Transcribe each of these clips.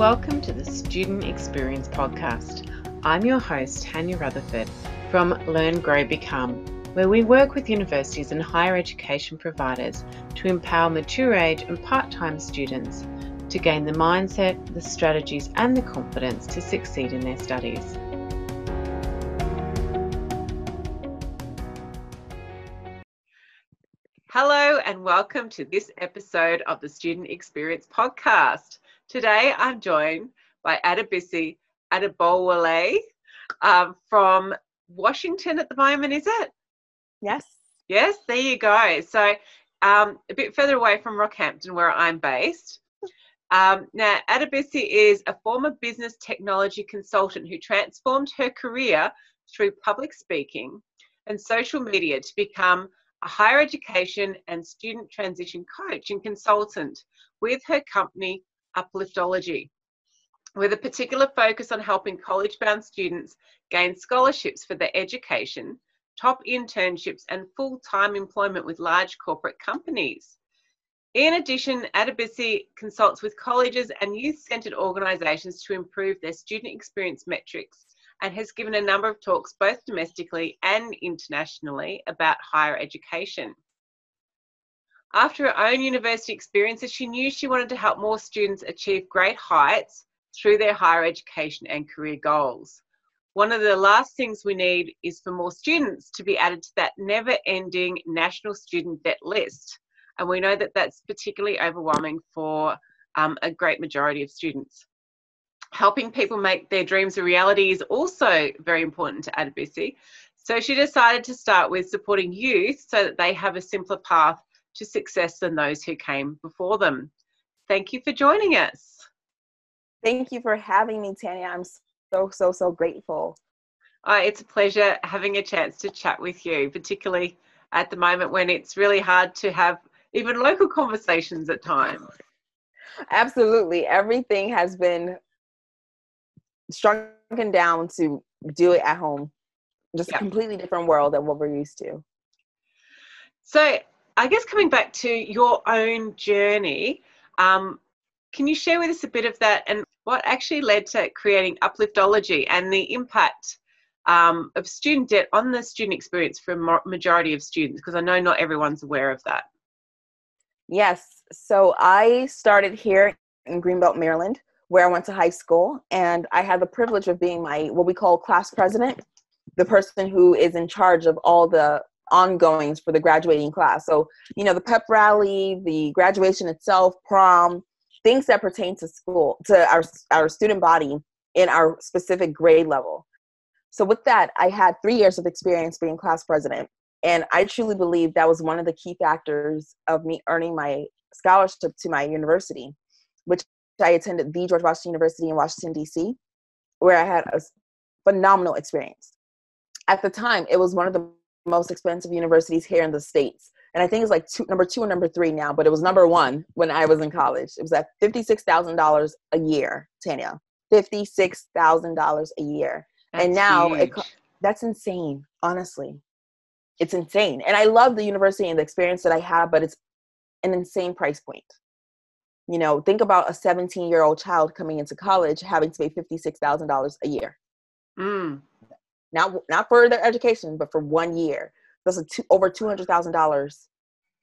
Welcome to the Student Experience Podcast. I'm your host, Tanya Rutherford from Learn, Grow, Become, where we work with universities and higher education providers to empower mature age and part time students to gain the mindset, the strategies, and the confidence to succeed in their studies. Hello, and welcome to this episode of the Student Experience Podcast. Today I'm joined by Adebisi Adebowale um, from Washington at the moment, is it? Yes. Yes, there you go. So um, a bit further away from Rockhampton, where I'm based. Um, now, Adebisi is a former business technology consultant who transformed her career through public speaking and social media to become a higher education and student transition coach and consultant with her company Upliftology, with a particular focus on helping college bound students gain scholarships for their education, top internships, and full time employment with large corporate companies. In addition, Adebisi consults with colleges and youth centred organisations to improve their student experience metrics and has given a number of talks both domestically and internationally about higher education. After her own university experiences, she knew she wanted to help more students achieve great heights through their higher education and career goals. One of the last things we need is for more students to be added to that never ending national student debt list. And we know that that's particularly overwhelming for um, a great majority of students. Helping people make their dreams a reality is also very important to Adebisi. So she decided to start with supporting youth so that they have a simpler path to success than those who came before them. Thank you for joining us. Thank you for having me, Tanya. I'm so, so, so grateful. Uh, it's a pleasure having a chance to chat with you, particularly at the moment when it's really hard to have even local conversations at times. Absolutely. Everything has been shrunken down to do it at home. Just yeah. a completely different world than what we're used to. So, I guess coming back to your own journey, um, can you share with us a bit of that and what actually led to creating Upliftology and the impact um, of student debt on the student experience for a majority of students? Because I know not everyone's aware of that. Yes. So I started here in Greenbelt, Maryland, where I went to high school, and I had the privilege of being my what we call class president, the person who is in charge of all the ongoings for the graduating class. So, you know, the pep rally, the graduation itself, prom, things that pertain to school, to our, our student body in our specific grade level. So, with that, I had three years of experience being class president. And I truly believe that was one of the key factors of me earning my scholarship to my university, which I attended the George Washington University in Washington, D.C., where I had a phenomenal experience. At the time, it was one of the most expensive universities here in the states. And i think it's like two, number two and number three now but it was number one when i was in college. It was at $56000 a year tanya. $56000 a year. That's and now it, that's insane honestly. It's insane. And i love the university and the experience that i have but it's an insane price point. You know think about a 17 year old child coming into college having to pay $56000 a year. Mm not not for their education, but for one year. That's a two, over two hundred thousand dollars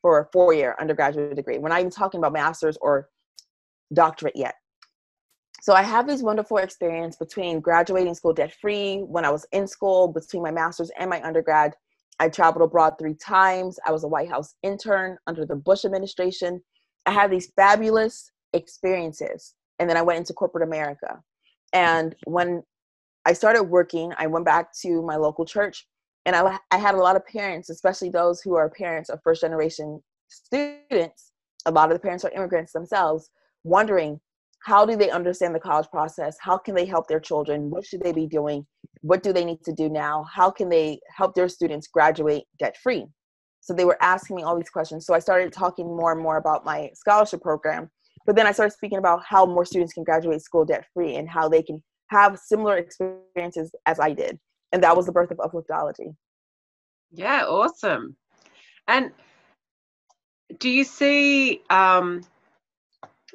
for a four year undergraduate degree. We're not even talking about masters or doctorate yet. So I have these wonderful experience between graduating school debt free when I was in school, between my master's and my undergrad. I traveled abroad three times. I was a White House intern under the Bush administration. I had these fabulous experiences. And then I went into corporate America. And when I started working. I went back to my local church, and I, I had a lot of parents, especially those who are parents of first generation students. A lot of the parents are immigrants themselves, wondering how do they understand the college process? How can they help their children? What should they be doing? What do they need to do now? How can they help their students graduate debt free? So they were asking me all these questions. So I started talking more and more about my scholarship program. But then I started speaking about how more students can graduate school debt free and how they can have similar experiences as I did. And that was the birth of Upliftology. Yeah, awesome. And do you see um,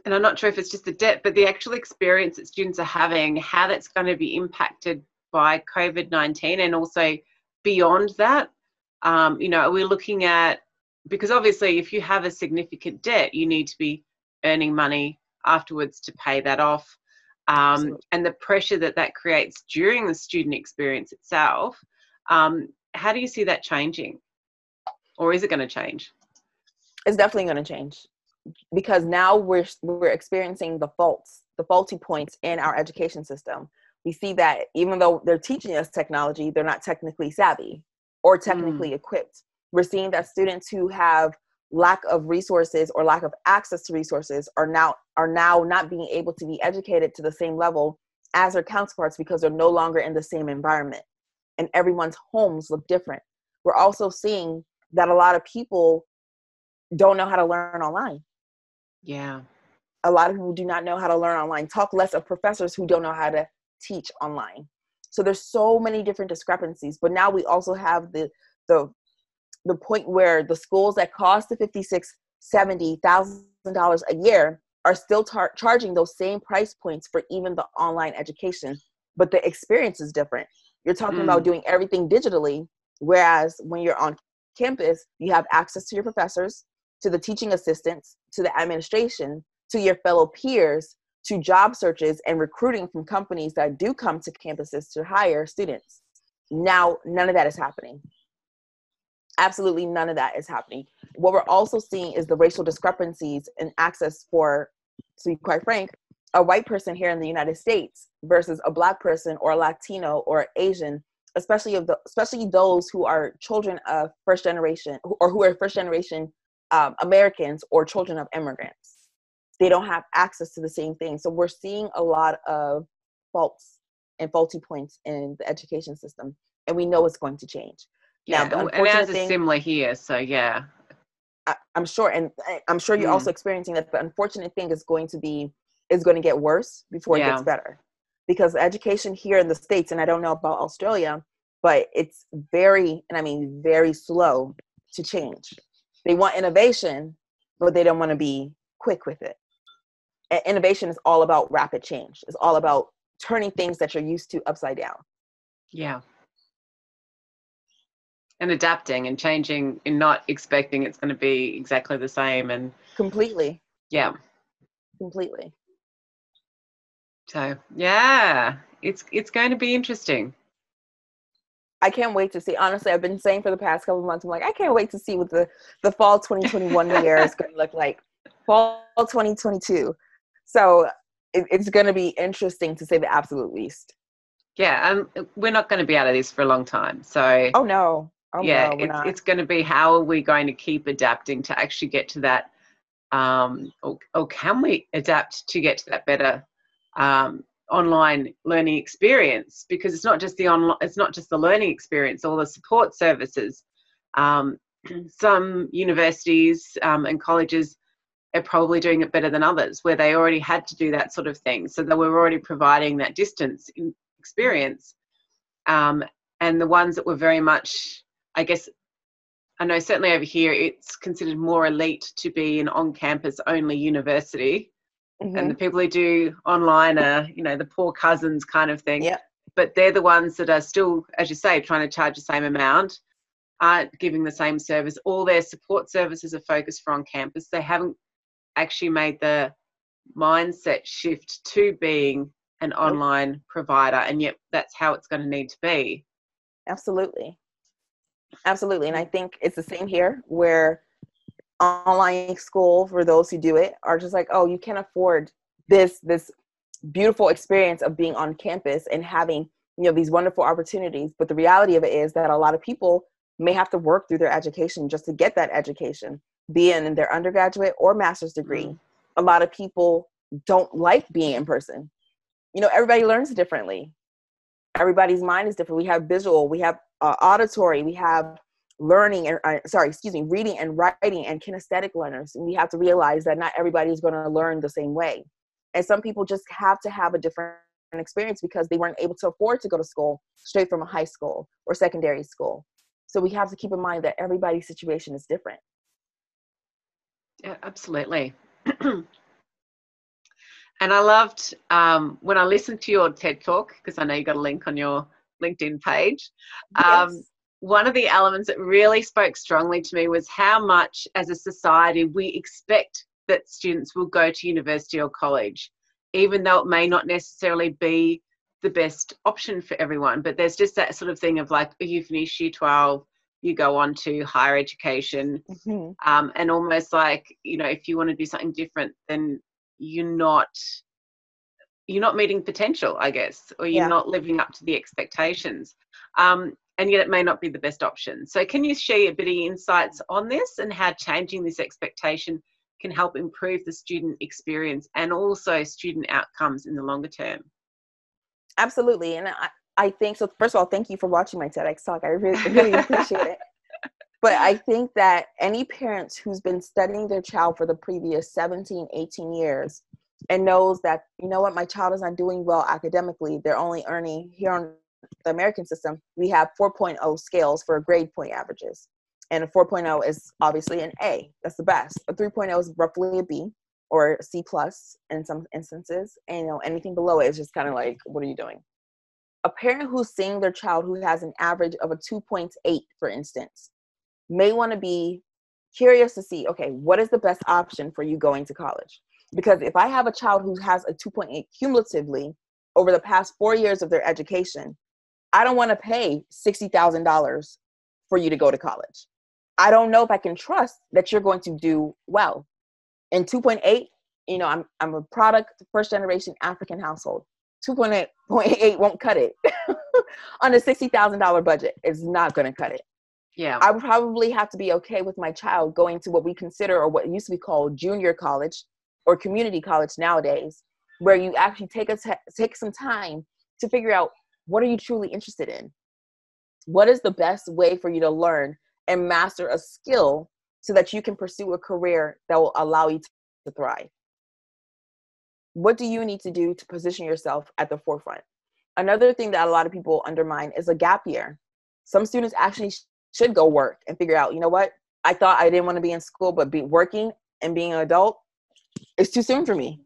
and I'm not sure if it's just the debt, but the actual experience that students are having, how that's going to be impacted by COVID 19 and also beyond that. Um, you know, are we're looking at because obviously, if you have a significant debt, you need to be earning money afterwards to pay that off. Um, and the pressure that that creates during the student experience itself. Um, how do you see that changing? Or is it going to change? It's definitely going to change because now we're we're experiencing the faults, the faulty points in our education system. We see that even though they're teaching us technology, they're not technically savvy or technically mm. equipped. We're seeing that students who have lack of resources or lack of access to resources are now are now not being able to be educated to the same level as their counterparts because they're no longer in the same environment and everyone's homes look different. We're also seeing that a lot of people don't know how to learn online. Yeah. A lot of people do not know how to learn online. Talk less of professors who don't know how to teach online. So there's so many different discrepancies. But now we also have the the the point where the schools that cost the fifty six seventy thousand dollars a year are still tar- charging those same price points for even the online education, but the experience is different. You're talking mm. about doing everything digitally, whereas when you're on campus, you have access to your professors, to the teaching assistants, to the administration, to your fellow peers, to job searches and recruiting from companies that do come to campuses to hire students. Now, none of that is happening. Absolutely none of that is happening. What we're also seeing is the racial discrepancies in access for, to be quite frank, a white person here in the United States versus a black person or a Latino or Asian, especially of the especially those who are children of first generation or who are first generation um, Americans or children of immigrants. They don't have access to the same thing. So we're seeing a lot of faults and faulty points in the education system, and we know it's going to change. Yeah, now, and as is similar here. So yeah, I, am sure, and I'm sure you're mm. also experiencing that. The unfortunate thing is going to be is going to get worse before yeah. it gets better, because education here in the states, and I don't know about Australia, but it's very, and I mean very slow to change. They want innovation, but they don't want to be quick with it. And innovation is all about rapid change. It's all about turning things that you're used to upside down. Yeah. And adapting and changing and not expecting it's going to be exactly the same and completely. Yeah. Completely. So, yeah, it's it's going to be interesting. I can't wait to see. Honestly, I've been saying for the past couple months, I'm like, I can't wait to see what the, the fall 2021 year is going to look like. Fall 2022. So it, it's going to be interesting to say the absolute least. Yeah, um, we're not going to be out of this for a long time. So. Oh no. Oh, yeah, no, it's, it's going to be how are we going to keep adapting to actually get to that, um, or, or can we adapt to get to that better um, online learning experience? Because it's not just the online it's not just the learning experience all the support services. Um, some universities um, and colleges are probably doing it better than others where they already had to do that sort of thing. So they were already providing that distance experience um, and the ones that were very much i guess i know certainly over here it's considered more elite to be an on-campus only university Mm-hmm. And the people who do online are, you know, the poor cousins kind of thing. Yeah. But they're the ones that are still, as you say, trying to charge the same amount, aren't giving the same service. All their support services are focused for on campus. They haven't actually made the mindset shift to being an online provider, and yet that's how it's going to need to be. Absolutely. Absolutely. And I think it's the same here where online school for those who do it are just like oh you can't afford this this beautiful experience of being on campus and having you know these wonderful opportunities. But the reality of it is that a lot of people may have to work through their education just to get that education be in their undergraduate or master's degree. Mm. a lot of people don't like being in person. You know everybody learns differently. Everybody's mind is different. We have visual we have uh, auditory we have learning and uh, sorry excuse me reading and writing and kinesthetic learners. We have to realize that not everybody is going to learn the same way. And some people just have to have a different experience because they weren't able to afford to go to school straight from a high school or secondary school. So we have to keep in mind that everybody's situation is different. Yeah absolutely. And I loved um, when I listened to your TED talk, because I know you got a link on your LinkedIn page. Um. One of the elements that really spoke strongly to me was how much, as a society, we expect that students will go to university or college, even though it may not necessarily be the best option for everyone. But there's just that sort of thing of like, you finish year 12, you go on to higher education, mm-hmm. um, and almost like, you know, if you want to do something different, then you're not you're not meeting potential i guess or you're yeah. not living up to the expectations um, and yet it may not be the best option so can you share a bit of insights on this and how changing this expectation can help improve the student experience and also student outcomes in the longer term. Absolutely. And I, I think so. First of all, thank you for watching my TEDx talk. I really, really appreciate it. But I think that any parents who's been studying their child for the previous 17, 18 years and knows that, you know what, my child is not doing well academically, they're only earning here on the American system, we have 4.0 scales for grade point averages and a 4.0 is obviously an A. That's the best. A 3.0 is roughly a B or C plus in some instances, and you know anything below it is just kind of like, what are you doing? A parent who's seeing their child who has an average of a 2.8, for instance, may want to be curious to see, okay, what is the best option for you going to college? Because if I have a child who has a 2.8 cumulatively over the past four years of their education, I don't want to pay $60,000 for you to go to college. I don't know if I can trust that you're going to do well. In 2.8, you know, I'm I'm a product first generation African household. 2.8 won't cut it on a $60,000 budget. It's not going to cut it. Yeah. I would probably have to be okay with my child going to what we consider or what used to be called junior college or community college nowadays, where you actually take a t- take some time to figure out what are you truly interested in? What is the best way for you to learn and master a skill so that you can pursue a career that will allow you to thrive. What do you need to do to position yourself at the forefront? Another thing that a lot of people undermine is a gap year. Some students actually should go work and figure out, you know what? I thought I didn't want to be in school, but be working and being an adult, it's too soon for me.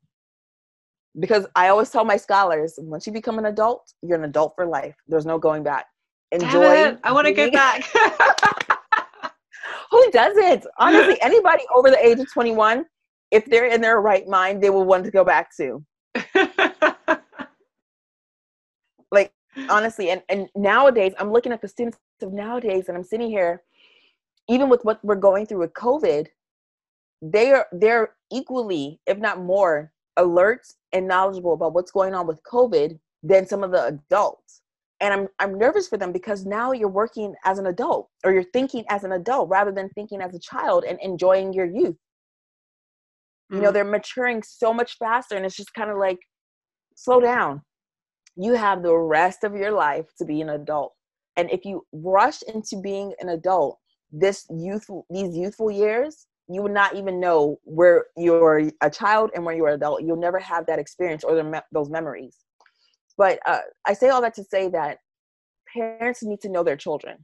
Because I always tell my scholars, once you become an adult, you're an adult for life. There's no going back. Enjoy. I want to get back. who doesn't? Honestly, anybody over the age of 21, if they're in their right mind, they will want to go back to. like honestly, and, and nowadays I'm looking at the students of nowadays and I'm sitting here, even with what we're going through with COVID, they are they're equally, if not more, alert and knowledgeable about what's going on with COVID than some of the adults and I'm I'm nervous for them because now you're working as an adult or you're thinking as an adult rather than thinking as a child and enjoying your youth. Mm-hmm. You know, mm-hmm. they're maturing so much faster and it's just kind of like slow down. You have the rest of your life to be an adult. And if you rush into being an adult, this youthful these youthful years, you would not even know where you're a child and where you're an adult. You'll never have that experience or the, those memories. But uh, I say all that to say that parents need to know their children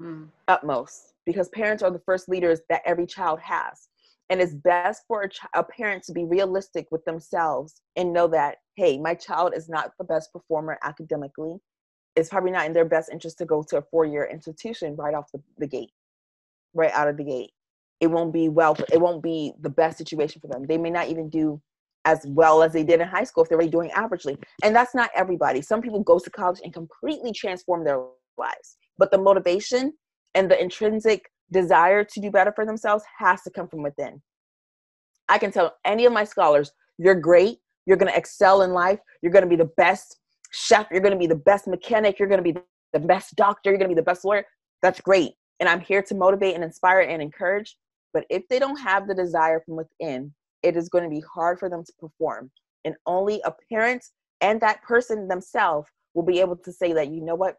mm. utmost because parents are the first leaders that every child has. And it's best for a, ch- a parent to be realistic with themselves and know that, hey, my child is not the best performer academically. It's probably not in their best interest to go to a four year institution right off the, the gate, right out of the gate. It won't be well, it won't be the best situation for them. They may not even do as well as they did in high school if they're already doing averagely. And that's not everybody. Some people go to college and completely transform their lives. But the motivation and the intrinsic desire to do better for themselves has to come from within. I can tell any of my scholars, you're great, you're going to excel in life, you're going to be the best chef, you're going to be the best mechanic, you're going to be the best doctor, you're going to be the best lawyer. That's great. And I'm here to motivate and inspire and encourage. But if they don't have the desire from within, it is going to be hard for them to perform. And only a parent and that person themselves will be able to say that, you know what,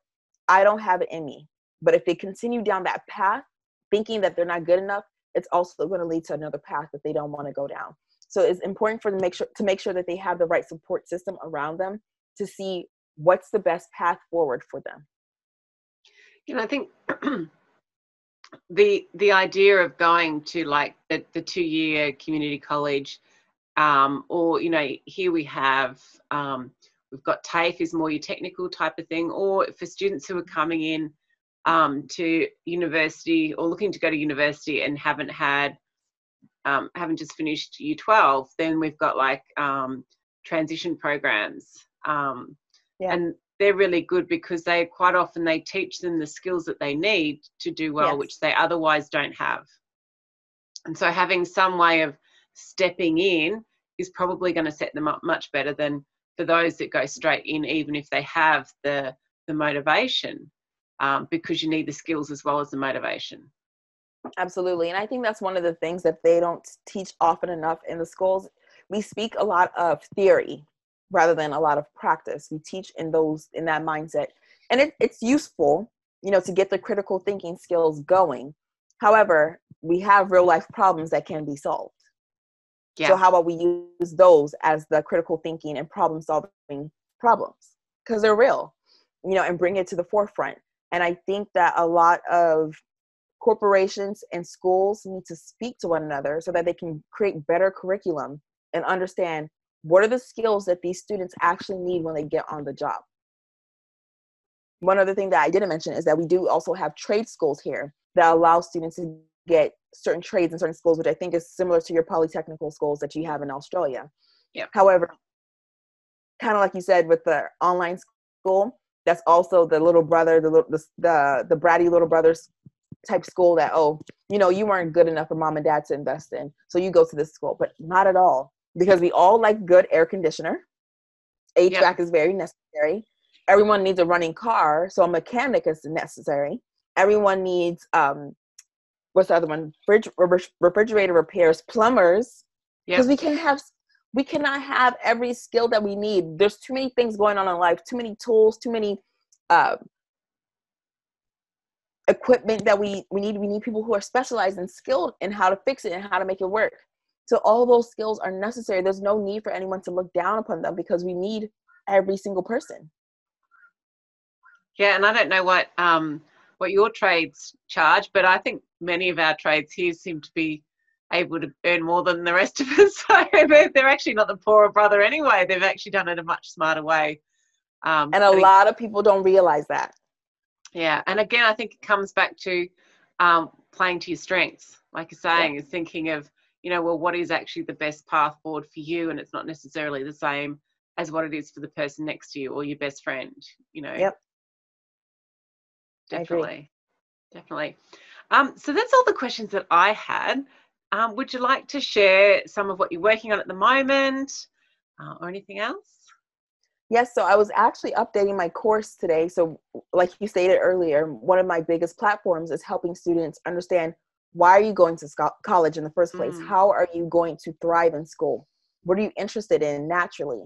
I don't have it in me. But if they continue down that path, thinking that they're not good enough, it's also going to lead to another path that they don't want to go down. So it's important for them to make sure to make sure that they have the right support system around them to see what's the best path forward for them. You know, I think the the idea of going to like the, the two year community college um, or you know here we have um, we've got TAFE is more your technical type of thing, or for students who are coming in um, to university or looking to go to university and haven't had um, haven't just finished year 12 then we've got like um, transition programs um, yeah. and they're really good because they quite often they teach them the skills that they need to do well yes. which they otherwise don't have and so having some way of stepping in is probably going to set them up much better than for those that go straight in even if they have the the motivation um, because you need the skills as well as the motivation. Absolutely. And I think that's one of the things that they don't teach often enough in the schools. We speak a lot of theory rather than a lot of practice. We teach in those in that mindset. And it, it's useful, you know, to get the critical thinking skills going. However, we have real life problems that can be solved. Yeah. So how about we use those as the critical thinking and problem solving problems? Because they're real, you know, and bring it to the forefront. And I think that a lot of corporations and schools need to speak to one another so that they can create better curriculum and understand what are the skills that these students actually need when they get on the job. One other thing that I didn't mention is that we do also have trade schools here that allow students to get certain trades in certain schools, which I think is similar to your polytechnical schools that you have in Australia. Yeah. However, kind of like you said with the online school, that's also the little brother, the the the, the bratty little brothers type school that oh, you know, you weren't good enough for mom and dad to invest in, so you go to this school, but not at all because we all like good air conditioner. HVAC yep. is very necessary. Everyone needs a running car, so a mechanic is necessary. Everyone needs um, what's the other one? Fridge, refrigerator repairs, plumbers, because we can have we cannot have every skill that we need. There's too many things going on in life, too many tools, too many uh, equipment that we, we need. We need people who are specialized and skilled in how to fix it and how to make it work. So all those skills are necessary. There's no need for anyone to look down upon them because we need every single person. Yeah, and I don't know what um, what your trades charge, but I think many of our trades here seem to be able to earn more than the rest of us. So they're, they're actually not the poorer brother anyway. They've actually done it in a much smarter way. Um, and a lot of people don't realize that. Yeah, and again, I think it comes back to um, playing to your strengths. Like you're saying, yeah. is thinking of you know, well, what is actually the best path forward for you, and it's not necessarily the same as what it is for the person next to you or your best friend. You know. Yep. Definitely. Definitely. Um, so that's all the questions that I had. Um, would you like to share some of what you're working on at the moment uh, or anything else? Yes, so I was actually updating my course today. So, like you stated earlier, one of my biggest platforms is helping students understand why are you going to college in the first place? Mm. How are you going to thrive in school? What are you interested in naturally?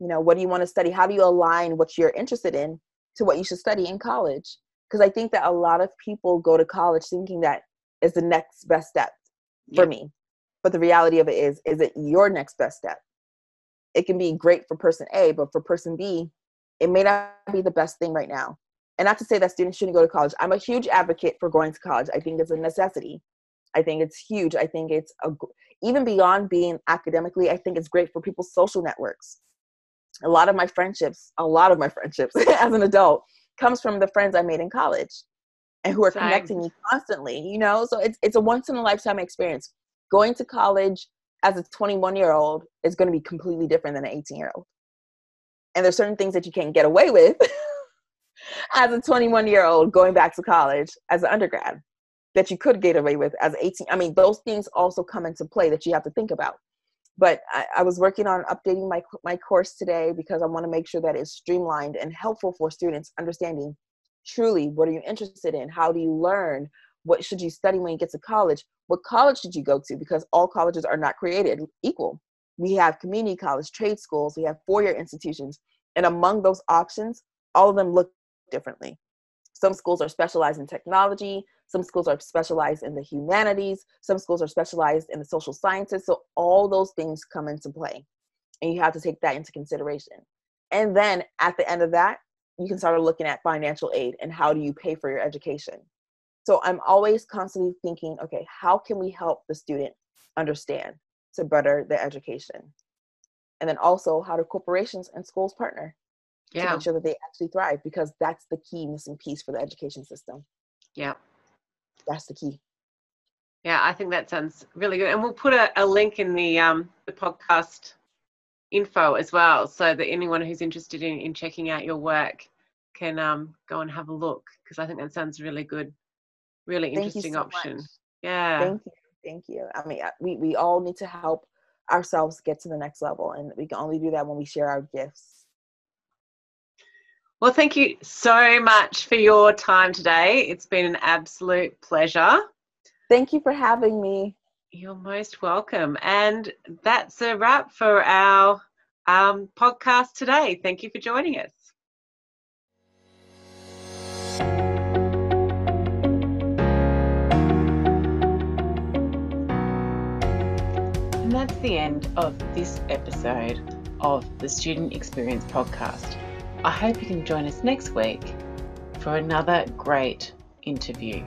You know, what do you want to study? How do you align what you're interested in to what you should study in college? Because I think that a lot of people go to college thinking that is the next best step for yeah. me. But the reality of it is, is it your next best step? It can be great for person A, but for person B, it may not be the best thing right now. And not to say that students shouldn't go to college. I'm a huge advocate for going to college. I think it's a necessity. I think it's huge. I think it's a, even beyond being academically, I think it's great for people's social networks. A lot of my friendships, a lot of my friendships as an adult comes from the friends I made in college and who are Same. connecting me constantly, you know? So it's, it's a once in a lifetime experience. Going to college as a 21 year old is going to be completely different than an 18 year old. And there's certain things that you can't get away with as a 21 year old going back to college as an undergrad that you could get away with as 18. I mean, those things also come into play that you have to think about. But I, I was working on updating my, my course today because I want to make sure that it's streamlined and helpful for students understanding truly what are you interested in how do you learn what should you study when you get to college what college should you go to because all colleges are not created equal we have community college trade schools we have four-year institutions and among those options all of them look differently some schools are specialized in technology some schools are specialized in the humanities some schools are specialized in the social sciences so all those things come into play and you have to take that into consideration and then at the end of that you can start looking at financial aid and how do you pay for your education. So I'm always constantly thinking, okay, how can we help the student understand? to better their education. And then also how do corporations and schools partner yeah. to make sure that they actually thrive because that's the key missing piece for the education system. Yeah. That's the key. Yeah, I think that sounds really good. And we'll put a, a link in the um, the podcast info as well so that anyone who's interested in, in checking out your work can um, go and have a look because I think that sounds really good, really interesting so option. much. Yeah. Thank you. Thank you. I mean, uh, we, we all need to help ourselves get to the next level, and we can only do that when we share our gifts. Well, thank you so much for your time today. It's been an absolute pleasure. Thank you for having me. You're most welcome. And that's a wrap for our um, podcast today. Thank you for joining us. And that's the end of this episode of the Student Experience Podcast. I hope you can join us next week for another great interview.